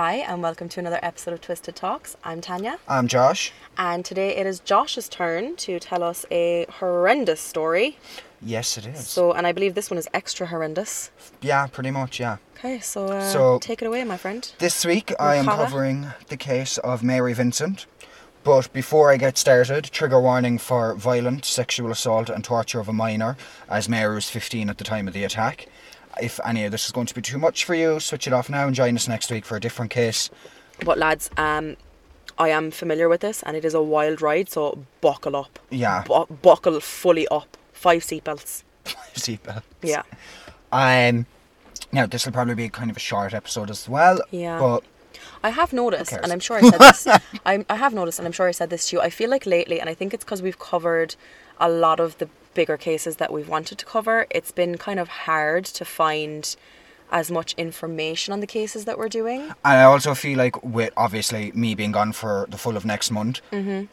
Hi, and welcome to another episode of Twisted Talks. I'm Tanya, I'm Josh. and today it is Josh's turn to tell us a horrendous story. Yes, it is. So, and I believe this one is extra horrendous. yeah, pretty much, yeah. Okay, so, uh, So- take it away, my friend. This week I am covering the case of Mary Vincent. But before I get started, trigger warning for violent sexual assault and torture of a minor, as Mary was 15 at the time of the attack. If any of this is going to be too much for you, switch it off now and join us next week for a different case. But lads, um, I am familiar with this, and it is a wild ride. So buckle up. Yeah. Bu- buckle fully up. Five seatbelts. Seatbelt. Yeah. Um, now, this will probably be kind of a short episode as well. Yeah. But I have noticed, and I'm sure I said this. I, I have noticed, and I'm sure I said this to you. I feel like lately, and I think it's because we've covered a lot of the bigger cases that we've wanted to cover. It's been kind of hard to find as much information on the cases that we're doing. And I also feel like with obviously me being gone for the full of next month, Mm-hmm.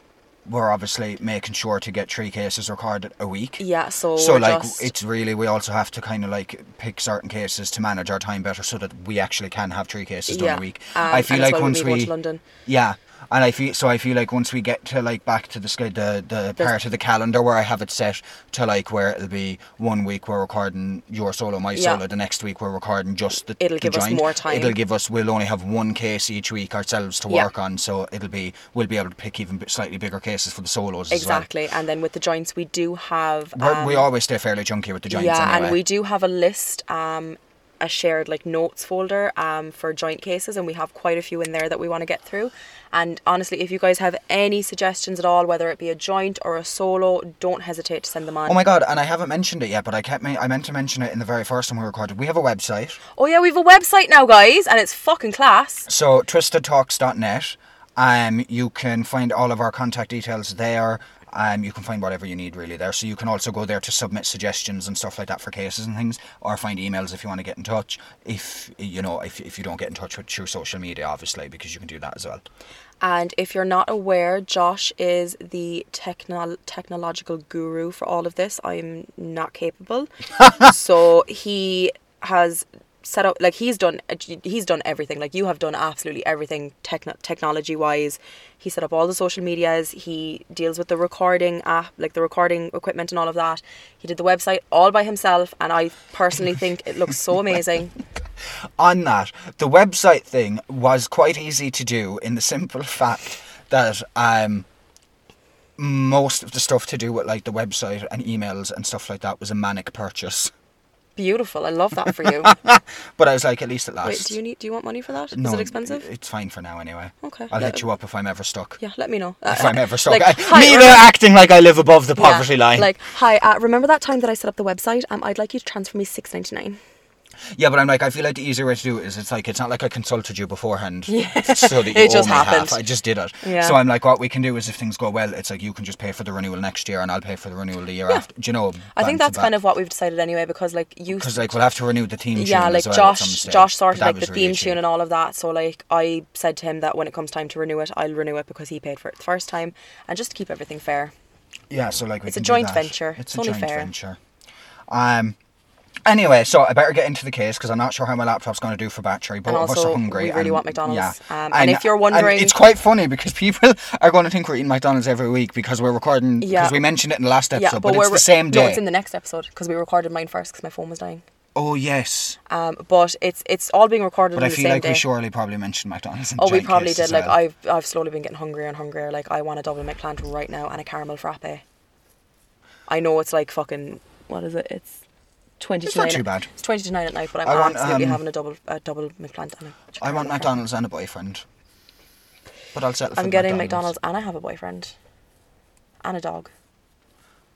We're obviously making sure to get three cases recorded a week. Yeah, so So like just, it's really we also have to kind of like pick certain cases to manage our time better so that we actually can have three cases done yeah. a week. Um, I feel like once we, we London. yeah, and I feel so I feel like once we get to like back to the the the part of the calendar where I have it set to like where it'll be one week we're recording your solo, my Yeah. solo. The next week we're recording just the. It'll the give us more time. It'll give us. We'll only have one case each week ourselves to Yeah. work on, so it'll be we'll be able to pick even slightly bigger cases for the solos as well. Exactly, and then with the joints, we do have. We're, we um, always stay fairly chunky with the joints yeah, anyway. and we do have a list, um, a shared like notes folder um, for joint cases, and we have quite a few in there that we want to get through. And honestly, if you guys have any suggestions at all, whether it be a joint or a solo, don't hesitate to send them on. Oh my god! And I haven't mentioned it yet, but I kept me. I meant to mention it in the very first time we recorded. We have a website, Oh yeah, we have a website now, guys, and it's fucking class. so twistedtalks.net. Um, you can find all of our contact details there. Um, you can find whatever you need really there. So you can also go there to submit suggestions and stuff like that for cases and things, or find emails if you want to get in touch. If you know, if if you don't get in touch with through social media, obviously, because you can do that as well. And if you're not aware, Josh is the techno- technological guru for all of this. I'm not capable. so he has set up like he's done he's done everything. Like you have done absolutely everything techno- technology wise he set up all the social medias. He deals with the recording app like the recording equipment and all of that. He did the website all by himself and i personally think it looks so amazing. On that, the website thing was quite easy to do in the simple fact that um, most of the stuff to do with like the website and emails and stuff like that was a manic purchase. Beautiful i love that for you But I was like, at least it wait do you need do you want money for that is no, it expensive It's fine for now anyway. Okay, I'll yeah. hit you up if I'm ever stuck. Yeah, let me know. If Uh, I'm ever stuck. like, I- hi, me remember- acting like I live above the yeah, poverty line. Like, hi, uh, remember that time that I set up the website? Um, I'd like you to transfer me six ninety nine. Yeah, but I'm like, I feel like the easier way to do it is it's like, it's not like I consulted you beforehand. so that you It just me half. happened. I just did it. Yeah. So I'm like, what we can do is if things go well, it's like you can just pay for the renewal next year and I'll pay for the renewal the year after. Do you know? I think that's kind of what we've decided anyway, because like you, Because like we'll have to renew the theme tune. yeah, like as well Josh, Josh sorted like the really theme cheap. tune and all of that. So like I said to him that when it comes time to renew it, I'll renew it because he paid for it the first time, and just to keep everything fair. Yeah, so like It's a joint venture. It's, It's a only joint fair. venture. Um. Anyway, so I better get into the case because I'm not sure how my laptop's going to do for battery. Both And of us also, are hungry. we really and- want McDonald's. Yeah. Um, and if you're wondering- it's quite funny because people are going to think we're eating McDonald's every week because we're recording. Yeah. Because we mentioned it in the last episode, Yeah, but, we're it's the same day. No, it's in the next episode because we recorded mine first because my phone was dying. oh yes. Um, but it's it's all being recorded But on I the feel same like day. we surely probably mentioned McDonald's. In Oh, we probably did. Like well. I've I've slowly been getting hungrier and hungrier. Like I want a double McPlant right now and a caramel frappe. I know it's like fucking what is it? It's twenty It's to not nine. too bad. It's twenty to nine at night, but I'm I want, absolutely um, having a double a double McPlant and a I want. McDonald's and a boyfriend. But I'll settle for I'm getting McDonald's. McDonald's and I have a boyfriend. And a dog.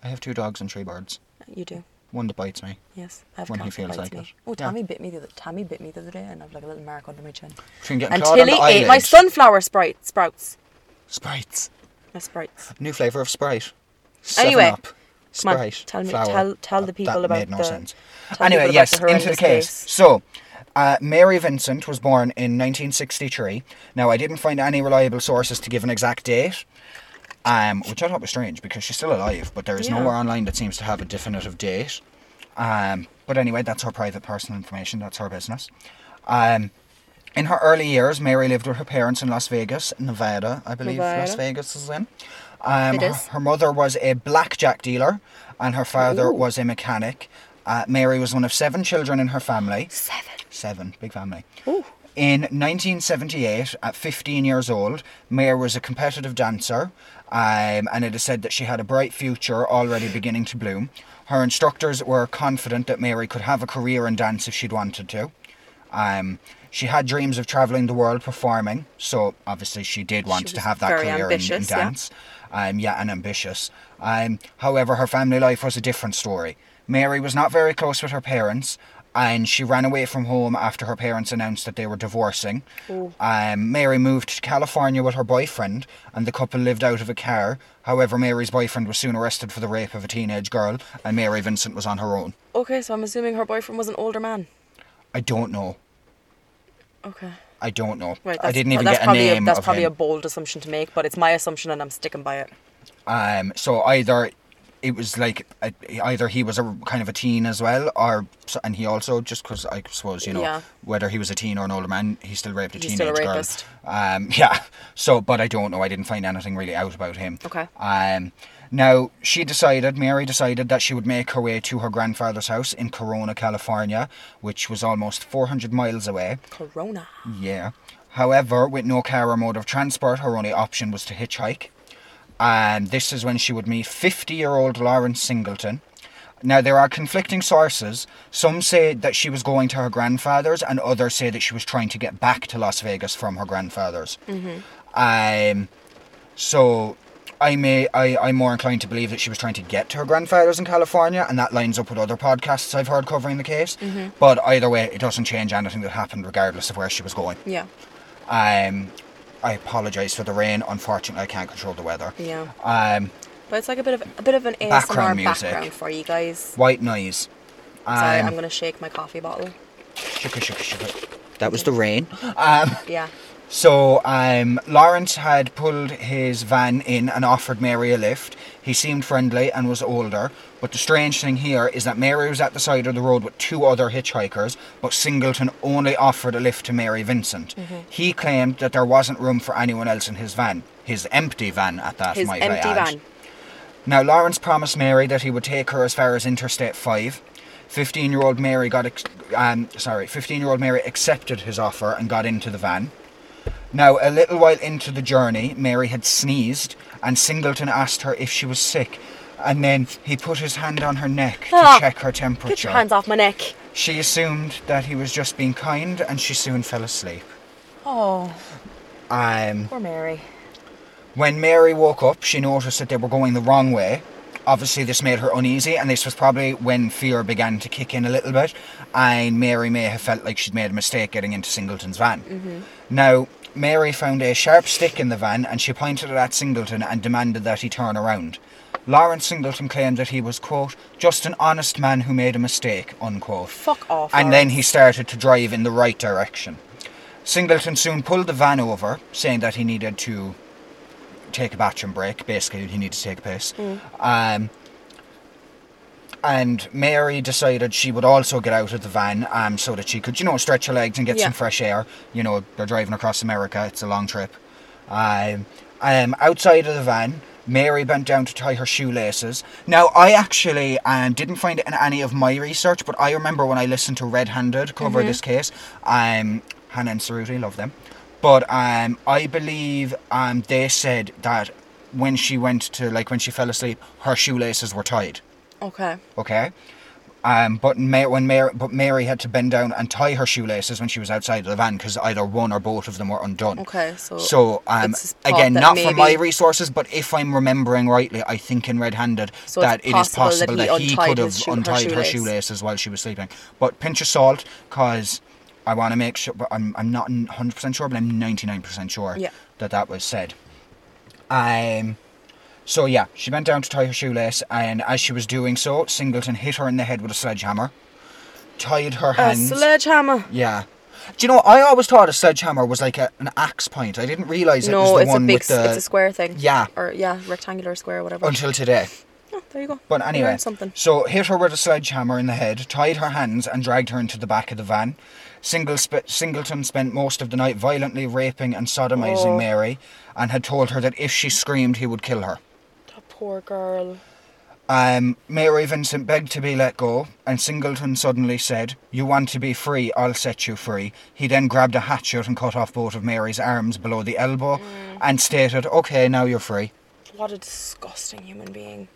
I have two dogs and three birds. You do. One that bites me. Yes, I have When he feels like me. it. Oh, Yeah. Bit me the other Tammy bit me the other day, and I've like a little mark under my chin. Between getting And Tilly the ate my sunflower sprite sprouts. Sprites. My sprites. New flavour of Sprite. Seven Anyway, Up. Come on, tell me- flour. tell- tell the people that about made no the- sense. Anyway, yes, the into the case. case. So, uh, Mary Vincent was born in 1963. Now, I didn't find any reliable sources to give an exact date, um, which I thought was strange because she's still alive, but there is Yeah. nowhere online that seems to have a definitive date. Um, but anyway, that's her private personal information. That's her business. Um, In her early years, Mary lived with her parents in Las Vegas, Nevada, I believe Nevada. Las Vegas is in. Um, It her, her mother was a blackjack dealer, and her father Ooh. was a mechanic. Uh, Mary was one of seven children in her family. Seven. Seven, big family. Ooh. In 1978, at 15 years old, Mary was a competitive dancer, um, and it is said that she had a bright future already beginning to bloom. Her instructors were confident that Mary could have a career in dance if she'd wanted to. Um, she had dreams of travelling the world performing, so obviously she did want She to have that career in, in ambitious, yeah. dance. Um, yeah, and ambitious. Um, however, her family life was a different story. Mary was not very close with her parents, and she ran away from home after her parents announced that they were divorcing. Um, Mary moved to California with her boyfriend, and the couple lived out of a car. However, Mary's boyfriend was soon arrested for the rape of a teenage girl, and Mary Vincent was on her own. Okay, so I'm assuming her boyfriend was an older man. I don't know. Okay. I don't know. Right. I didn't even that's get a probably name that's of probably him. a bold assumption to make, but it's my assumption and I'm sticking by it. Um, so either it was like either he was a kind of a teen as well, or and he also just because I suppose you know Yeah. whether he was a teen or an older man, he still raped a He's teenage still a girl. Um, yeah. So, but I don't know. I didn't find anything really out about him. Okay. Um, now she decided, Mary decided that she would make her way to her grandfather's house in Corona, California, which was almost 400 miles away. Corona. Yeah. However, with no car or mode of transport, her only option was to hitchhike. And this is when she would meet 50 year old Lawrence Singleton. Now, there are conflicting sources. Some say that she was going to her grandfather's, and others say that she was trying to get back to Las Vegas from her grandfather's. Mhm. Um, so, I may, I, I'm more inclined to believe that she was trying to get to her grandfather's in California, and that lines up with other podcasts I've heard covering the case. Mhm. But either way, it doesn't change anything that happened, regardless of where she was going. Yeah. Um, I apologise for the rain. Unfortunately, I can't control the weather. Yeah. Um, But it's like a bit of a bit of an ASMR Background background, music. for you guys. white noise. Sorry, Um, I'm gonna shake my coffee bottle. Shika, shika, shika. That was the rain. Um, Yeah. So um, Lawrence had pulled his van in and offered Mary a lift. He seemed friendly and was older. But the strange thing here is that Mary was at the side of the road with two other hitchhikers, but Singleton only offered a lift to Mary Vincent. Mm-hmm. He claimed that there wasn't room for anyone else in his van. His empty van at that, His might I empty add. van. Now, Lawrence promised Mary that he would take her as far as Interstate 5. 15 year old Mary got, ex- um, sorry, 15 year old Mary accepted his offer and got into the van. Now, a little while into the journey, Mary had sneezed, and Singleton asked her if she was sick. And then he put his hand on her neck to Ah, check her temperature. Get your hands off my neck. She assumed that he was just being kind, and she soon fell asleep. Oh, Um, poor Mary. When Mary woke up, she noticed that they were going the wrong way. Obviously, this made her uneasy, and this was probably when fear began to kick in a little bit. And Mary may have felt like she'd made a mistake getting into Singleton's van. Now, Mary found a sharp stick in the van, and she pointed it at Singleton and demanded that he turn around. Lawrence Singleton claimed that he was, quote, just an honest man who made a mistake, unquote. Fuck off. And then he started to drive in the right direction. Singleton soon pulled the van over, saying that he needed to take a bathroom break. Basically, he needed to take a piss. Um, and Mary decided she would also get out of the van um, so that she could, you know, stretch her legs and get Yeah. some fresh air. You know, they're driving across America, it's a long trip. Um, um, outside of the van, Mary bent down to tie her shoelaces. Now, I actually um, didn't find it in any of my research, but I remember when I listened to Red Handed cover this case, um, Hannah and Suruthi, love them. But um, I believe um, they said that when she went to, like, when she fell asleep, her shoelaces were tied Okay. okay? Um, but Ma- when Mary, but Mary had to bend down and tie her shoelaces when she was outside of the van because either one or both of them were undone. Okay. So. So um, again, that not from my resources, but if I'm remembering rightly, I think in Red Handed So that possible that possible he that he, could have shoe- her untied her shoelaces while she was sleeping. But pinch of salt, because I want to make sure. But I'm I'm not 100 percent sure, but I'm 99 percent sure Yeah. that that was said. Um. So yeah, she bent down to tie her shoelace, and as she was doing so, Singleton hit her in the head with a sledgehammer, tied her hands. A sledgehammer. yeah. Do you know? I always thought a sledgehammer was like a, an axe point. I didn't realize it was No, the it's a big. with the It's a square thing. Yeah. Or yeah, rectangular square, whatever. until today. Oh, there you go. But anyway, something. so hit her with a sledgehammer in the head, tied her hands, and dragged her into the back of the van. Single sp- Singleton spent most of the night violently raping and sodomizing Oh. Mary, and had told her that if she screamed, he would kill her. Poor girl. Um, Mary Vincent begged to be let go, and Singleton suddenly said, You want to be free, I'll set you free. He then grabbed a hatchet and cut off both of Mary's arms below the elbow Mm. and stated, Okay, now you're free. What a disgusting human being.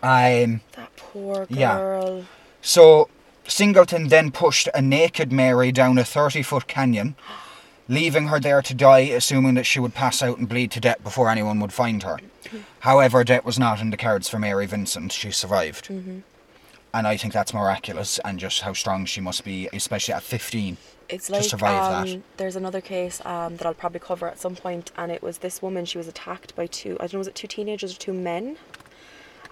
Um, That poor girl. Yeah. so, Singleton then pushed a naked Mary down a 30 foot canyon, leaving her there to die, assuming that she would pass out and bleed to death before anyone would find her. However, death was not in the cards for Mary Vincent. She survived. And I think that's miraculous, and just how strong she must be, especially at 15. It's to like survive um, that. there's another case um, that I'll probably cover at some point, and it was this woman. She was attacked by two. I don't know, was it two teenagers or two men?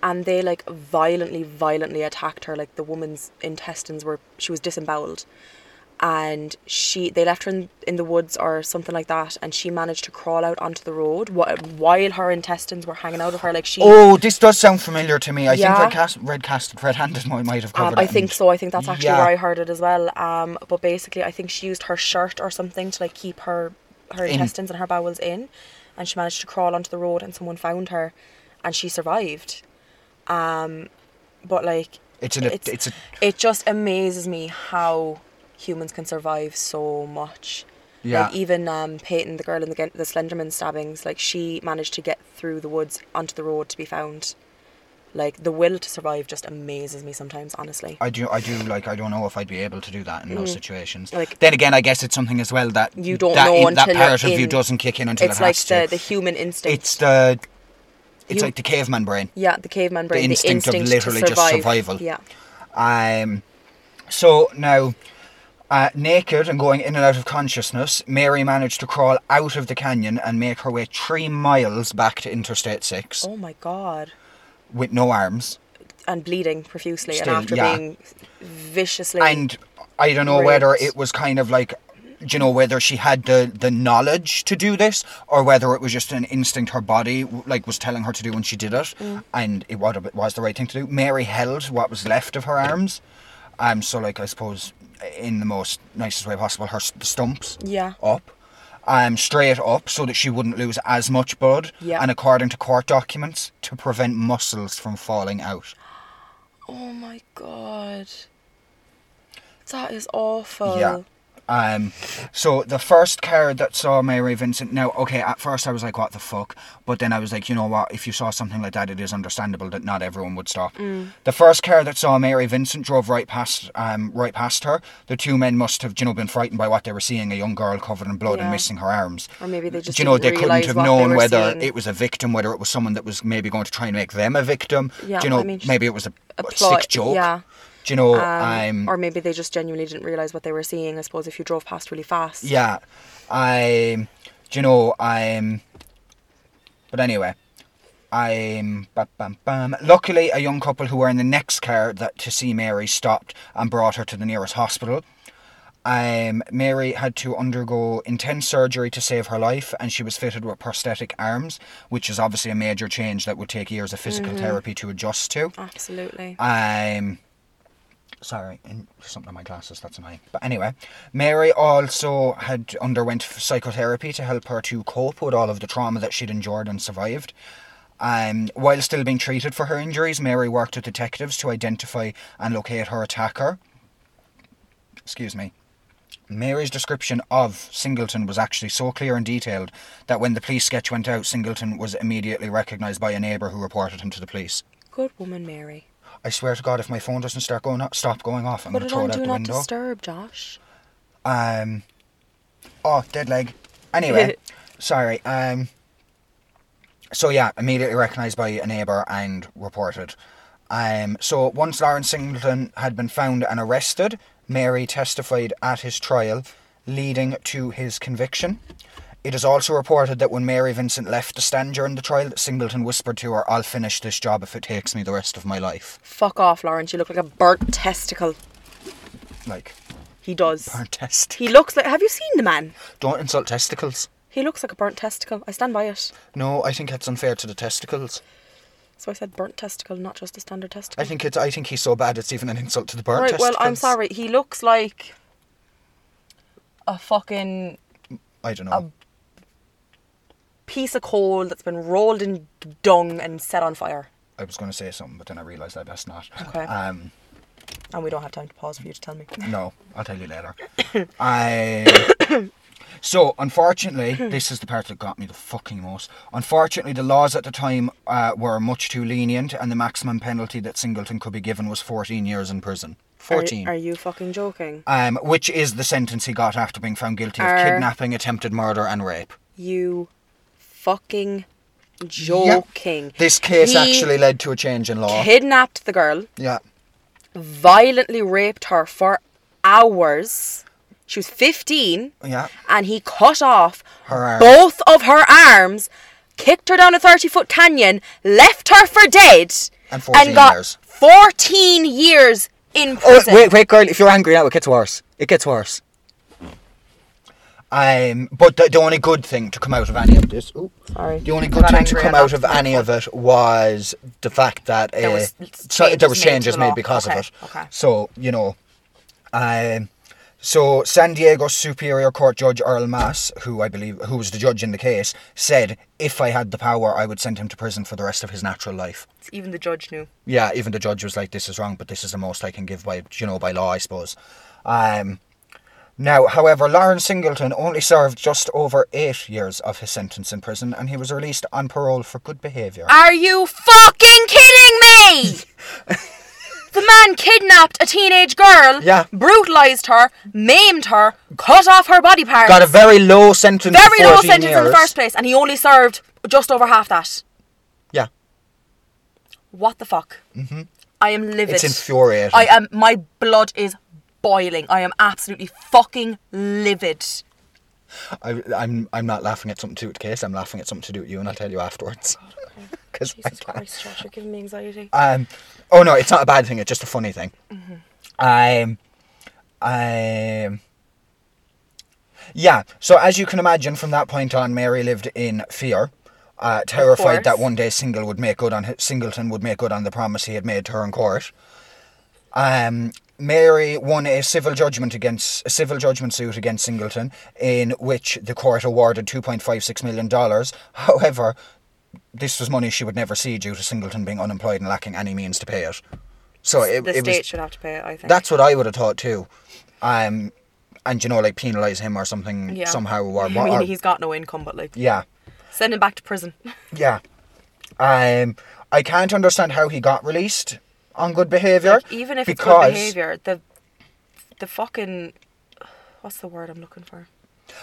And they like violently, violently attacked her. Like the woman's intestines were. She was disemboweled, and she they left her in, in the woods or something like that, and she managed to crawl out onto the road while her intestines were hanging out of her. Like she. Oh, this does sound familiar to me. I Yeah. think Red, Cast, Red Casted, Red Handed might, might have covered Um, I think so. I think that's actually Yeah. where I heard it as well. Um, but basically, I think she used her shirt or something to like keep her her In. intestines and her bowels in, and she managed to crawl onto the road, and someone found her, and she survived. Um, but like It's, an, it's it's a it just amazes me how humans can survive so much. Yeah. Like even um, Payton, the girl in the the Slenderman stabbings, like she managed to get through the woods onto the road to be found. Like the will to survive just amazes me sometimes, honestly. I do, I do like. I don't know if I'd be able to do that in those situations. Mm. Like- then again, I guess it's something as well that You don't that, know in- that part of you doesn't kick in until it's it like has the, to. the human instinct. it's the, it's You- like the caveman brain. yeah, the caveman brain, the instinct instinct, of literally just survival. Yeah, Um, so now, uh, naked and going in and out of consciousness, Mary managed to crawl out of the canyon and make her way three miles back to Interstate Six Oh my god, with no arms. and bleeding profusely, Still, and after yeah. being viciously. and I don't know whether it was kind of like, do you know, whether she had the the knowledge to do this, or whether it was just an instinct her body like was telling her to do when she did it, and it was, it was the right thing to do. Mary held what was left of her arms, um, so like I suppose in the most nicest way possible, her the stumps yeah, up. Um, straight up so that she wouldn't lose as much blood Yeah. and according to court documents to prevent muscles from falling out Oh my god. That is awful. Yeah. Um, so the first car that saw Mary Vincent, now, okay, at first I was like, what the fuck? But then I was like, you know what? If you saw something like that, it is understandable that not everyone would stop. The first car that saw Mary Vincent drove right past, um, right past her. The two men must have, you know, been frightened by what they were seeing, a young girl covered in blood and missing her arms. Or maybe they just you know, they couldn't have known whether seeing. it was a victim, whether it was someone that was maybe going to try and make them a victim. Yeah, Do you know, I mean, maybe it was a, a a plot- sick joke. yeah. Do you know, Um, um, or maybe they just genuinely didn't realize what they were seeing. I suppose if you drove past really fast. Yeah, I, do you know, I'm. But anyway, I'm. Bam, bam, bam. Luckily, a young couple who were in the next car that to see Mary stopped and brought her to the nearest hospital. Um, Mary had to undergo intense surgery to save her life, and she was fitted with prosthetic arms, which is obviously a major change that would take years of physical therapy to adjust to. Absolutely. Um, sorry, in something on my glasses. That's annoying. But anyway, Mary also had underwent psychotherapy to help her to cope with all of the trauma that she'd endured and survived. Um, while still being treated for her injuries, Mary worked with detectives to identify and locate her attacker. Excuse me. Mary's description of Singleton was actually so clear and detailed that when the police sketch went out, Singleton was immediately recognised by a neighbour who reported him to the police. Good woman, Mary. I swear to God, if my phone doesn't start going up, stop going off, I'm Put going it to throw on it out Do the Not window. Disturb, Josh. Um. Oh, dead leg. Anyway, sorry. Um. So yeah, immediately recognised by a neighbour and reported. Um. So once Lawrence Singleton had been found and arrested, Mary testified at his trial, leading to his conviction. It is also reported that when Mary Vincent left the stand during the trial, Singleton whispered to her, "I'll finish this job if it takes me the rest of my life." Fuck off, Lawrence. You look like a burnt testicle. Like, He does. burnt test. He looks like. Have you seen the man? Don't insult testicles. He looks like a burnt testicle. I stand by it. No, I think that's unfair to the testicles. So I said burnt testicle, not just a standard testicle. I think it's. I think he's so bad it's even an insult to the burnt right, well, I'm sorry. He looks like a fucking I don't know. Piece of coal that's been rolled in dung and set on fire. I was going to say something, but then I realised I best not. Okay. Um, And we don't have time to pause for you to tell me. no, I'll tell you later. I. So, unfortunately, this is the part that got me the fucking most. Unfortunately, the laws at the time uh, were much too lenient, and the maximum penalty that Singleton could be given was 14 years in prison. Are, 14. are you fucking joking? um, which is the sentence he got after being found guilty of Are- kidnapping, attempted murder, and rape. You fucking joking. This case He actually led to a change in law. He kidnapped the girl, yeah. violently raped her for hours. She was 15. Yeah. and he cut off both of her arms, kicked her down a 30 foot canyon, left her for dead, And 14 got years. 14 years in prison. Oh, prison. wait, wait, girl. If you're angry now, it gets worse. It gets worse. Um, but the, the only good thing to come out of any of this, ooh, Sorry. the only good thing to come out of any of it was the fact that uh, There was so, there was changes made changes made because Okay, of it. okay. So you know, um, so San Diego Superior Court Judge Earl Maas, who I believe who was the judge in the case, said if I had the power, I would send him to prison for the rest of his natural life. Even the judge knew. Yeah, even the judge was like, "This is wrong, but this is the most I can give by, you know, by law, I suppose." Um, now, however, Lawrence Singleton only served just over eight years of his sentence in prison, and he was released on parole for good behaviour. Are you fucking kidding me? the man kidnapped a teenage girl, Yeah. brutalized her, maimed her, cut off her body parts. Got a very low sentence. very low 14 sentence in the first place, and he only served just over half that. Yeah, What the fuck? Mm-hmm. I am livid. it's infuriating. I am. My blood is boiling. I am absolutely fucking livid. I, I'm, I'm not laughing at something to do with the case. I'm laughing at something to do with you, and I'll tell you afterwards. 'Cause I Jesus can't. Christ, Josh, you're giving me anxiety. Um, oh no, it's not a bad thing. It's just a funny thing. Mm-hmm. Um, um, yeah. So as you can imagine, from that point on, Mary lived in fear, uh, terrified that one day Single would make good on hi- Singleton would make good on the promise he had made to her in court. Um, Mary won a civil judgment against a civil judgment suit against Singleton, in which the court awarded two point five six million dollars. However, this was money she would never see due to Singleton being unemployed and lacking any means to pay it. So it, the it state was should have to pay it. I think. that's what I would have thought too. Um, and you know, like penalise him or something yeah. somehow, or, I mean, or- he's got no income, but like, yeah, send him back to prison. yeah. Um, I can't understand how he got released on good behaviour. Like, even if it's good behavior, the the fucking what's the word I'm looking for?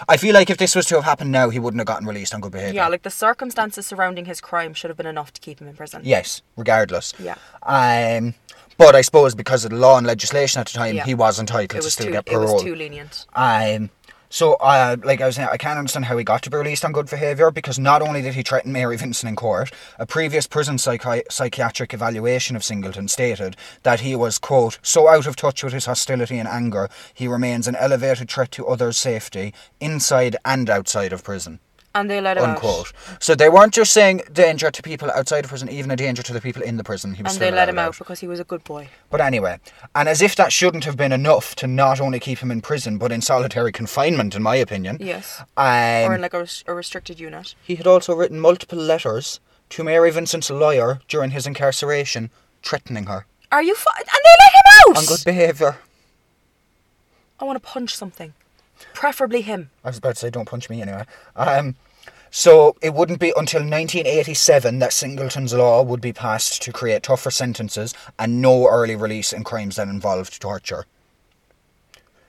I feel like if this was to have happened now, he wouldn't have gotten released on good behaviour. Yeah, like the circumstances surrounding his crime should have been enough to keep him in prison. Yes, regardless. Yeah. Um, but I suppose because of the law and legislation at the time, Yeah. he was entitled it to was still too get it parole. was too lenient. Um, so, uh, like I was saying, I can't understand how he got to be released on good behaviour because not only did he threaten Mary Vincent in court, a previous prison psychi- psychiatric evaluation of Singleton stated that he was, quote, so out of touch with his hostility and anger, he remains an elevated threat to others' safety inside and outside of prison. And they let him Unquote. So they weren't just saying danger to people outside of prison, even a danger to the people in the prison. He was And they let him out because he was a good boy. but anyway, and as if that shouldn't have been enough to not only keep him in prison, but in solitary confinement, in my opinion. Yes. Um, or in like a, res- a restricted unit. he had also written multiple letters to Mary Vincent's lawyer during his incarceration, threatening her Are you? Fu- and they let him out. on good behaviour. I want to punch something, preferably him. I was about to say, don't punch me anyway. Um, so it wouldn't be until 1987 that Singleton's law would be passed to create tougher sentences and no early release in crimes that involved torture.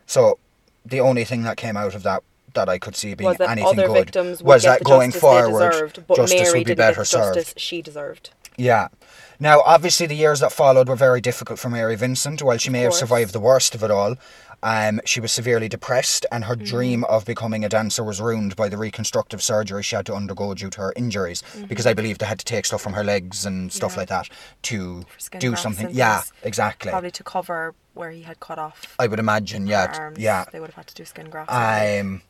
So the only thing that came out of that that I could see being was that anything other good victims would was get that the going justice forward, they deserved, but justice Mary would be didn't get better served. she deserved. Yeah. Now, obviously, the years that followed were very difficult for Mary Vincent. While she may have course. survived the worst of it all, um, she was severely depressed, and her dream of becoming a dancer was ruined by the reconstructive surgery she had to undergo due to her injuries. Because I believe they had to take stuff from her legs and stuff Yeah. like that to do something. Yeah, exactly. Probably to cover where he had cut off I would imagine. Yeah, arms. yeah. They would have had to do skin grafts. Um,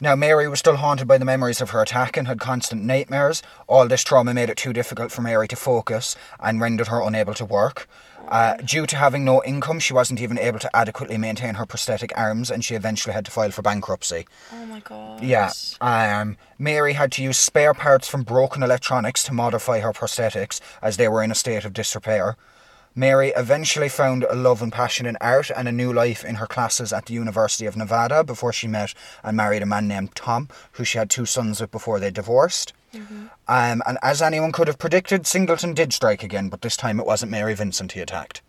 Now, Mary was still haunted by the memories of her attack and had constant nightmares. All this trauma made it too difficult for Mary to focus and rendered her unable to work. Uh, due to having no income, she wasn't even able to adequately maintain her prosthetic arms, and she eventually had to file for bankruptcy. Oh my god. Yeah. Um, Mary had to use spare parts from broken electronics to modify her prosthetics as they were in a state of disrepair. Mary eventually found a love and passion in art and a new life in her classes at the University of Nevada before she met and married a man named Tom, who she had two sons with before they divorced. Um, and as anyone could have predicted, Singleton did strike again, but this time it wasn't Mary Vincent he attacked.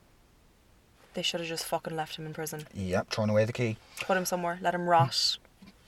They should have just fucking left him in prison. Yep, thrown away the key. Put him somewhere. Let him rot.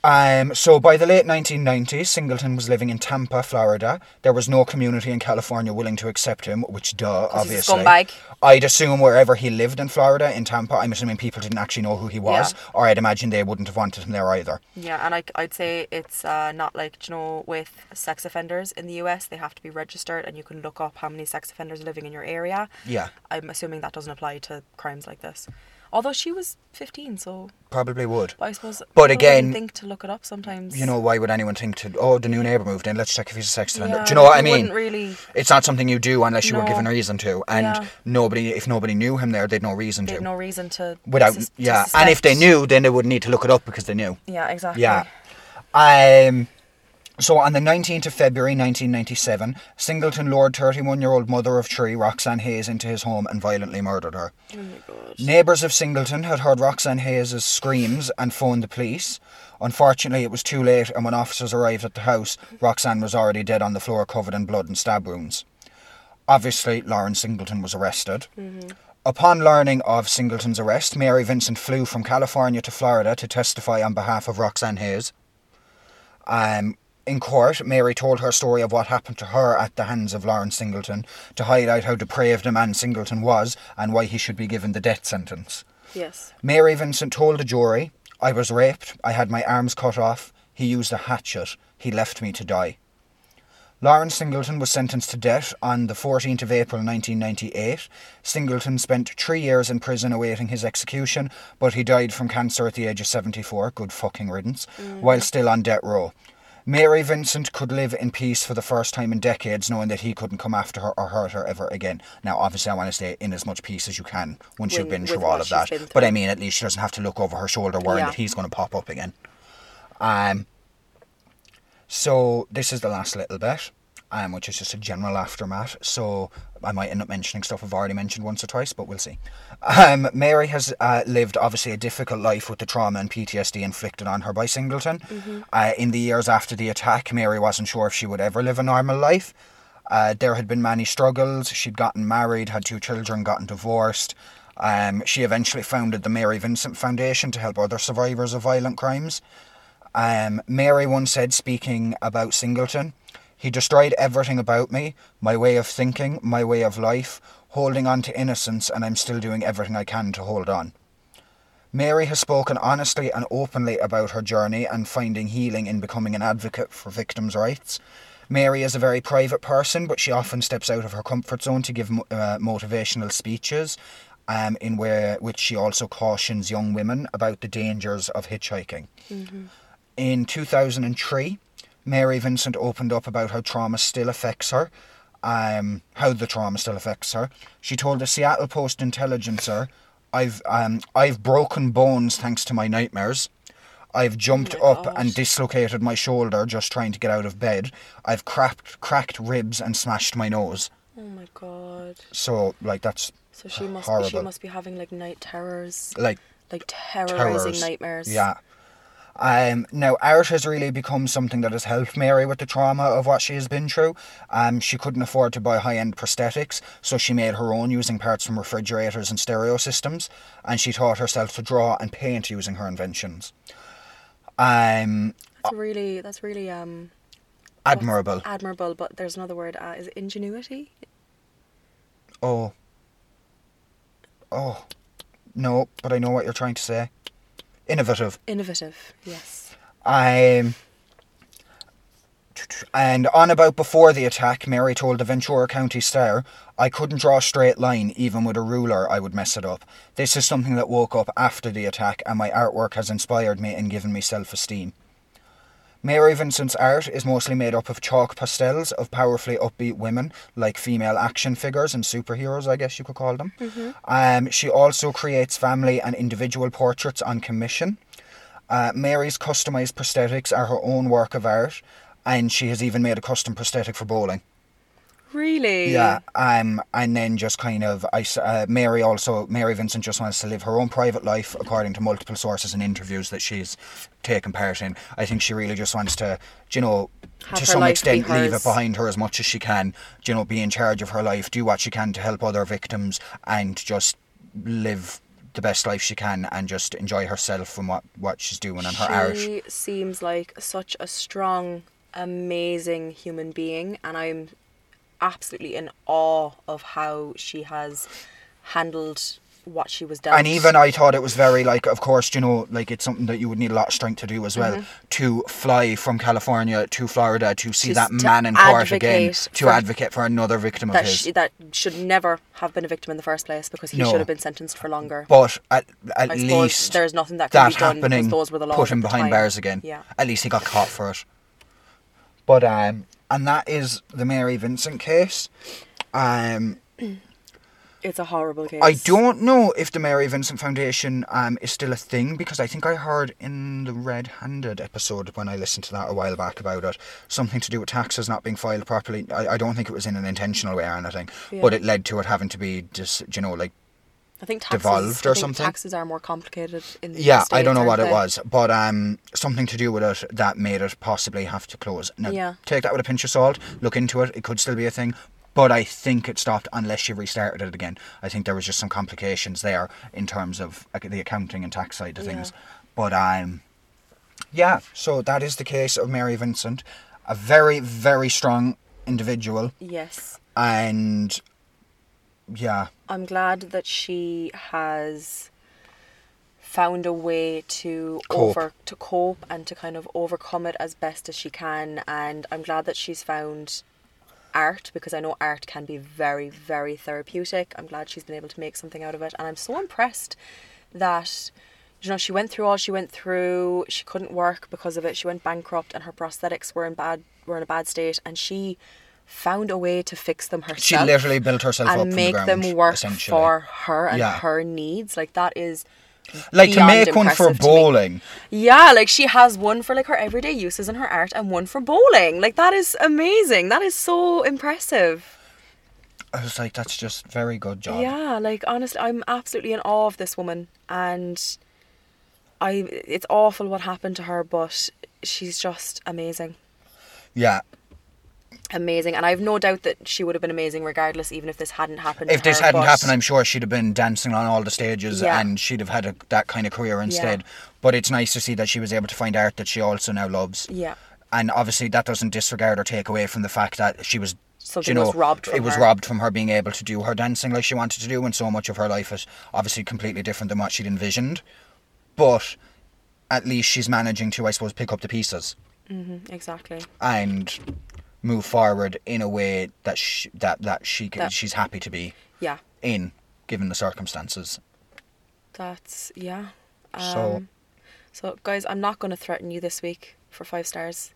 Um, so by the late 1990s, Singleton was living in Tampa, Florida. There was no community in California willing to accept him, which duh, obviously. scumbag. I'd assume wherever he lived in Florida, in Tampa, I'm assuming people didn't actually know who he was, Yeah. or I'd imagine they wouldn't have wanted him there either. Yeah, and I, I'd say it's uh, not like, you know, with sex offenders in the US, they have to be registered and you can look up how many sex offenders are living in your area. Yeah, I'm assuming that doesn't apply to crimes like this. Although she was 15, so probably would. but I suppose. But again- think to look it up sometimes. You know, why would anyone think to, oh, the new neighbour moved in, let's check if he's a sex offender? Yeah, Do you know what I mean? really. It's not something you do unless you were No. given reason to, and Yeah. nobody, if nobody knew him there, they'd no reason They to. no reason to. Without, sus- to yeah, and if they knew, then they would need to look it up because they knew. Yeah, exactly. Yeah. Um, so on the 19th of February 1997, Singleton lured 31 year old mother of three, Roxanne Hayes, into his home and violently murdered her. Oh my god. Neighbours of Singleton had heard Roxanne Hayes' screams and phoned the police. Unfortunately, it was too late, and when officers arrived at the house, Roxanne was already dead on the floor, covered in blood and stab wounds. Obviously, Lawrence Singleton was arrested. Upon learning of Singleton's arrest, Mary Vincent flew from California to Florida to testify on behalf of Roxanne Hayes. Um, in court, Mary told her story of what happened to her at the hands of Lawrence Singleton to highlight how depraved a man Singleton was and why he should be given the death sentence. Yes. Mary Vincent told the jury, I was raped, I had my arms cut off, he used a hatchet, he left me to die. Lawrence Singleton was sentenced to death on the 14th of April 1998. Singleton spent three years in prison awaiting his execution, but he died from cancer at the age of 74, good fucking riddance, while mm. still on death row. Mary Vincent could live in peace for the first time in decades, knowing that he couldn't come after her or hurt her ever again. Now, obviously, I want to stay in as much peace as you can once you've been through all of that. But I mean, at least she doesn't have to look over her shoulder worrying Yeah. that he's going to pop up again. Um, so this is the last little bit, um, which is just a general aftermath. So I might end up mentioning stuff I've already mentioned once or twice, but we'll see. Um, Mary has uh, lived obviously a difficult life with the trauma and PTSD inflicted on her by Singleton. Uh, in the years after the attack, Mary wasn't sure if she would ever live a normal life. Uh, there had been many struggles. She'd gotten married, had two children, gotten divorced. Um, she eventually founded the Mary Vincent Foundation to help other survivors of violent crimes. Um, Mary once said, speaking about Singleton, he destroyed everything about me, my way of thinking, my way of life, holding on to innocence, and I'm still doing everything I can to hold on. Mary has spoken honestly and openly about her journey and finding healing in becoming an advocate for victims' rights. Mary is a very private person, but she often steps out of her comfort zone to give uh, motivational speeches, um, in where which she also cautions young women about the dangers of hitchhiking. In 2003, Mary Vincent opened up about how trauma still affects her, um, how the trauma still affects her. She told the Seattle Post Intelligencer, "I've um, I've broken bones thanks to my nightmares. I've jumped my up gosh. and dislocated my shoulder just trying to get out of bed. I've cracked cracked ribs and smashed my nose. Oh my god. So like that's So she must horrible. she must be having like night terrors, like like terrorizing terrors. nightmares. Yeah. Um, now, art has really become something that has helped Mary with the trauma of what she has been through. Um, she couldn't afford to buy high end prosthetics, so she made her own using parts from refrigerators and stereo systems, and she taught herself to draw and paint using her inventions. Um, That's really that's really um admirable. admirable. But there's another word. Uh, is it ingenuity? Oh. Oh. No, but I know what you're trying to say. Innovative. Innovative. Yes. Um, and on about before the attack, Mary told the Ventura County Star, I couldn't draw a straight line, even with a ruler, I would mess it up. This is something that woke up after the attack, and my artwork has inspired me and given me self esteem. Mary Vincent's art is mostly made up of chalk pastels of powerfully upbeat women, like female action figures and superheroes, I guess you could call them. Um, she also creates family and individual portraits on commission. Uh, Mary's customized prosthetics are her own work of art, and she has even made a custom prosthetic for bowling. Really? Yeah, um, and then just kind of, I uh, Mary also, Mary Vincent just wants to live her own private life according to multiple sources and interviews that she's taken part in. I think she really just wants to, you know, Have to some extent leave it behind her as much as she can, you know, be in charge of her life, do what she can to help other victims, and just live the best life she can and just enjoy herself and what, what she's doing and her art. She seems like such a strong, amazing human being, and I'm absolutely in awe of how she has handled what she was dealt. And even I thought it was very like, of course, you know, like it's something that you would need a lot of strength to do as well. Mm-hmm. To fly from California to Florida to see Just that man in court again, to for- advocate for another victim of that his. she, that should never have been a victim in the first place because he No. should have been sentenced for longer. but at, at least there's nothing that can that be done because happening those were the laws put him behind time. bars again. Yeah. At least he got caught for it. But um, and that is the Mary Vincent case. Um, It's a horrible case. I don't know if the Mary Vincent Foundation um, is still a thing because I think I heard in the Red Handed episode when I listened to that a while back about it something to do with taxes not being filed properly. I, I don't think it was in an intentional way or anything, but it led to it having to be just you know like I think taxes, devolved or something? Taxes are more complicated in the yeah I don't know what it was, but um something to do with it that made it possibly have to close. Now Yeah. take that with a pinch of salt. Look into it. It could still be a thing. But I think it stopped unless you restarted it again. I think there was just some complications there in terms of the accounting and tax side of Yeah. things. But um, yeah. So that is the case of Mary Vincent, a very very strong individual, Yes. and yeah, I'm glad that she has found a way to Cope. over to cope and to kind of overcome it as best as she can and I'm glad that she's found art because I know art can be very very therapeutic. I'm glad she's been able to make something out of it and I'm so impressed that you know she went through all she went through. She couldn't work because of it. She went bankrupt and her prosthetics were in bad were in a bad state and she found a way to fix them herself she literally built herself up and make the ground, them work for her and Yeah. her needs. Like that is like to make one for impressive to me. bowling. yeah, like she has one for like her everyday uses in her art and one for bowling. Like that is amazing. That is so impressive. I was like, that's just very good job. Yeah, like honestly, I'm absolutely in awe of this woman and I it's awful what happened to her, but she's just amazing. Yeah. Amazing. And I have no doubt that she would have been amazing regardless even if this hadn't happened If this her, hadn't happened, I'm sure she'd have been dancing on all the stages Yeah. and she'd have had a, that kind of career instead. But it's nice to see that she was able to find art that she also now loves. Yeah. And obviously, that doesn't disregard or take away from the fact that she was. Something you know, was robbed from it was her. robbed from her being able to do her dancing like she wanted to do, and so much of her life is obviously completely different than what she'd envisioned. But at least she's managing to, I suppose, pick up the pieces mm-hmm, Exactly. and move forward in a way that she, that that she can, That- she's happy to be Yeah. in, given the circumstances. That's yeah. So- Um, so guys, I'm not going to threaten you this week for five stars.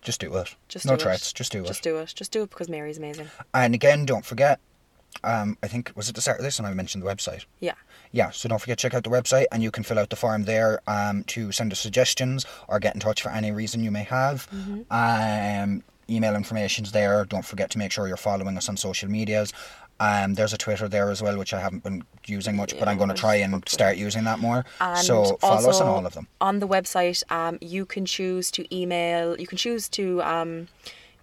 Just do it. Just no do threats. it. Just do it. Just do it. Just do it because Mary's amazing. And again, don't forget. Um, I think was it the start of this, and I mentioned the website. Yeah. Yeah, so don't forget to check out the website, and you can fill out the form there um, to send us suggestions or get in touch for any reason you may have. Um, email information's there. Don't forget to make sure you're following us on social medias. Um, there's a Twitter there as well, which I haven't been using much, but I'm going to try and start using that more. And so follow us on all of them. On the website, um, you can choose to email. You can choose to um,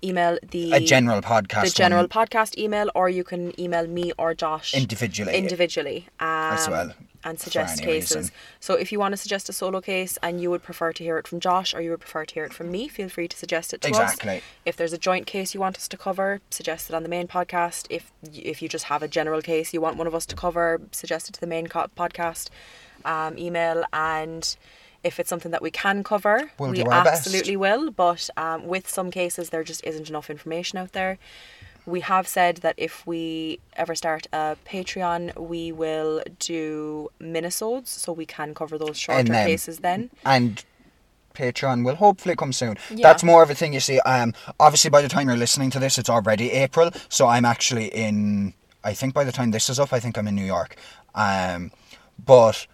email the A general podcast. the general one podcast email, or you can email me or Josh individually. individually um, well, and suggest cases. reason. So if you want to suggest a solo case and you would prefer to hear it from Josh or you would prefer to hear it from me, feel free to suggest it to us. Exactly. us. If there's a joint case you want us to cover, suggest it on the main podcast. If if you just have a general case you want one of us to cover, suggest it to the main co- podcast um, email and. If it's something that we can cover, We'll we do our best. absolutely will. But um, with some cases, there just isn't enough information out there. We have said that if we ever start a Patreon, we will do minisodes, so we can cover those shorter then- cases then. and Patreon will hopefully come soon. Yeah. That's more of a thing you see. Um, obviously by the time you're listening to this, it's already April, so I'm actually in. I think by the time this is up, I think I'm in New York. Um, but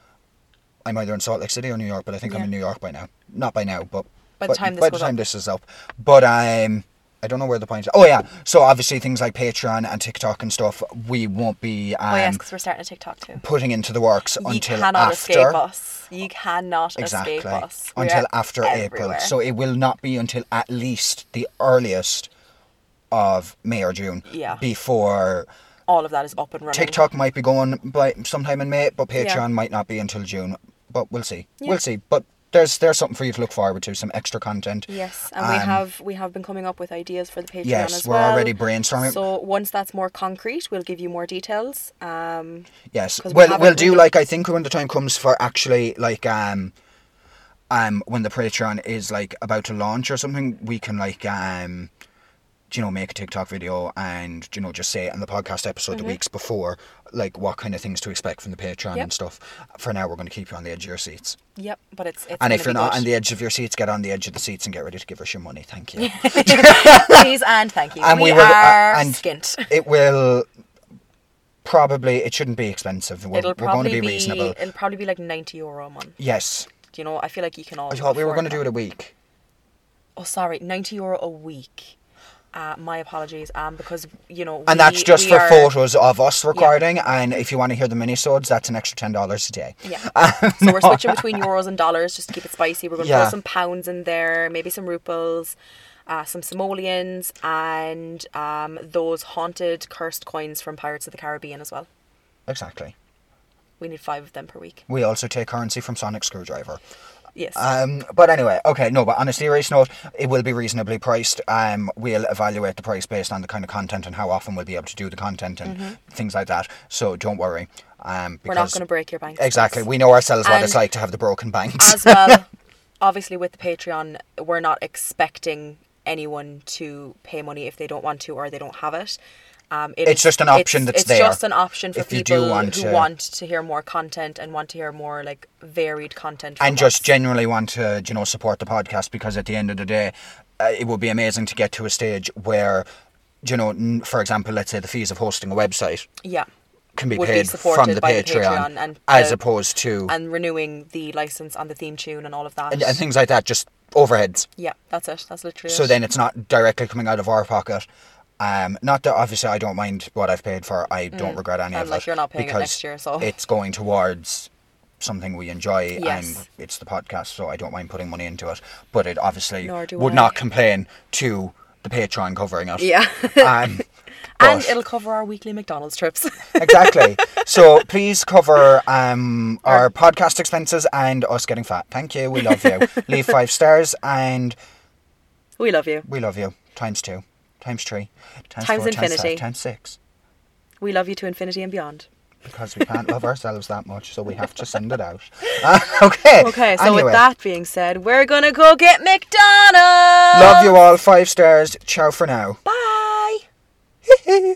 I'm either in Salt Lake City or New York. But I think I'm in New York by now. Not by now, but By the but- time this by the time up. this is up. But um, I don't know where the point. Is. Oh yeah, so obviously things like Patreon and TikTok and stuff, we won't be um, oh yes, because we're starting a TikTok too. putting into the works You until cannot after. escape us. You cannot Exactly. escape us. Until We're after everywhere. April. So it will not be until at least the earliest of May or June. Yeah. Before all of that is up and running. TikTok might be going by sometime in May, but Patreon Yeah. might not be until June. But we'll see. Yeah. We'll see. But there's there's something for you to look forward to, some extra content. Yes, and we Um, have we have been coming up with ideas for the Patreon Yes, as we're well. already brainstorming. So once that's more concrete, we'll give you more details. Um, Yes. we Well, we'll do really- like I think when the time comes for actually like um um when the Patreon is like about to launch or something, we can like um you know make a TikTok video and you know just say on the podcast episode the weeks before like what kind of things to expect from the Patreon Mm-hmm. Yep. and stuff. For now, we're going to keep you on the edge of your seats. yep, but it's, it's and if you're not good. on the edge of your seats, get on the edge of the seats and get ready to give us your money. Thank you. please and thank you. And we, we will- uh, are and- skint. it will probably it shouldn't be expensive. We're, It'll we're going to be be reasonable. it'll probably be like ninety euro a month. Yes. You know, I feel like you can all. I thought we were going to do it a week. Oh, sorry, ninety euro a week. Uh, my apologies. Um, because you know, And that's just for are- photos of us recording. And if you want to hear the minisodes, that's an extra ten dollars a day. Yeah. so we're switching between euros and dollars just to keep it spicy. We're going to Yeah. throw some pounds in there, maybe some ruples, uh, some simoleons, and um, those haunted, cursed coins from Pirates of the Caribbean as well. Exactly. We need five of them per week. We also take currency from Sonic Screwdriver. Yes. Um, but anyway, okay, no, but on a serious note, it will be reasonably priced. Um, we'll evaluate the price based on the kind of content and how often we'll be able to do the content and things like that. So don't worry. Um, Mm-hmm. we're not going to break your bank. Exactly. We know ourselves what it's like to have the broken banks. as well, obviously with the Patreon, we're not expecting anyone to pay money if they don't want to or they don't have it. Um, it It's is- just an option it's, that's it's there. It's just an option for If you do people want who to- want to hear more content and want to hear more like varied content. And just us. genuinely want to you know support the podcast because at the end of the day uh, it would be amazing to get to a stage where you know n- for example let's say the fees of hosting a website yeah, can be be paid supported from the by the patreon, Patreon and as the- opposed to and renewing the license on the theme tune and all of that. and, and things like that just overheads yeah, that's it. That's literally so it. then it's not directly coming out of our pocket um, not that obviously I don't mind what I've paid for. I don't regret any Mm. And, of like, it you're not paying it because next year, so- it's going towards something we enjoy Yes. and it's the podcast, so I don't mind putting money into it. But it obviously would I. not complain to the Patreon covering it. Yeah. Um, and it'll cover our weekly McDonald's trips. exactly. So please cover um, our podcast expenses and us getting fat. Thank you. We love you. Leave five stars and we love you. we love you. Times two, times three, times, Times four, times infinity. five, times six. We love you to infinity and beyond. because we can't love ourselves that much, so we have to send it out. Uh, okay. Okay, so anyway, with that being said, we're gonna go get McDonald's. love you all. Five stars. Ciao for now. Bye.